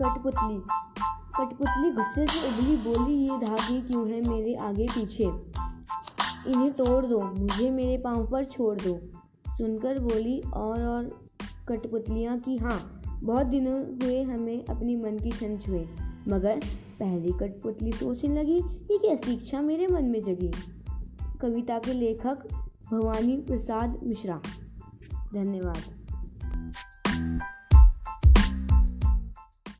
कठपुतली। कठपुतली गुस्से से उबली बोली, ये धागे क्यों हैं मेरे आगे पीछे? इन्हें तोड़ दो, मुझे मेरे पाँव पर छोड़ दो। सुनकर बोली, और और कठपुतलियाँ की हाँ बहुत दिनों हुए हमें अपनी मन की छन छुए, मगर पहली कठपुतली सोचने लगी, ये कैसी इच्छा मेरे मन में जगी? कविता के लेखक भवानी प्रसाद मिश्रा। धन्यवाद।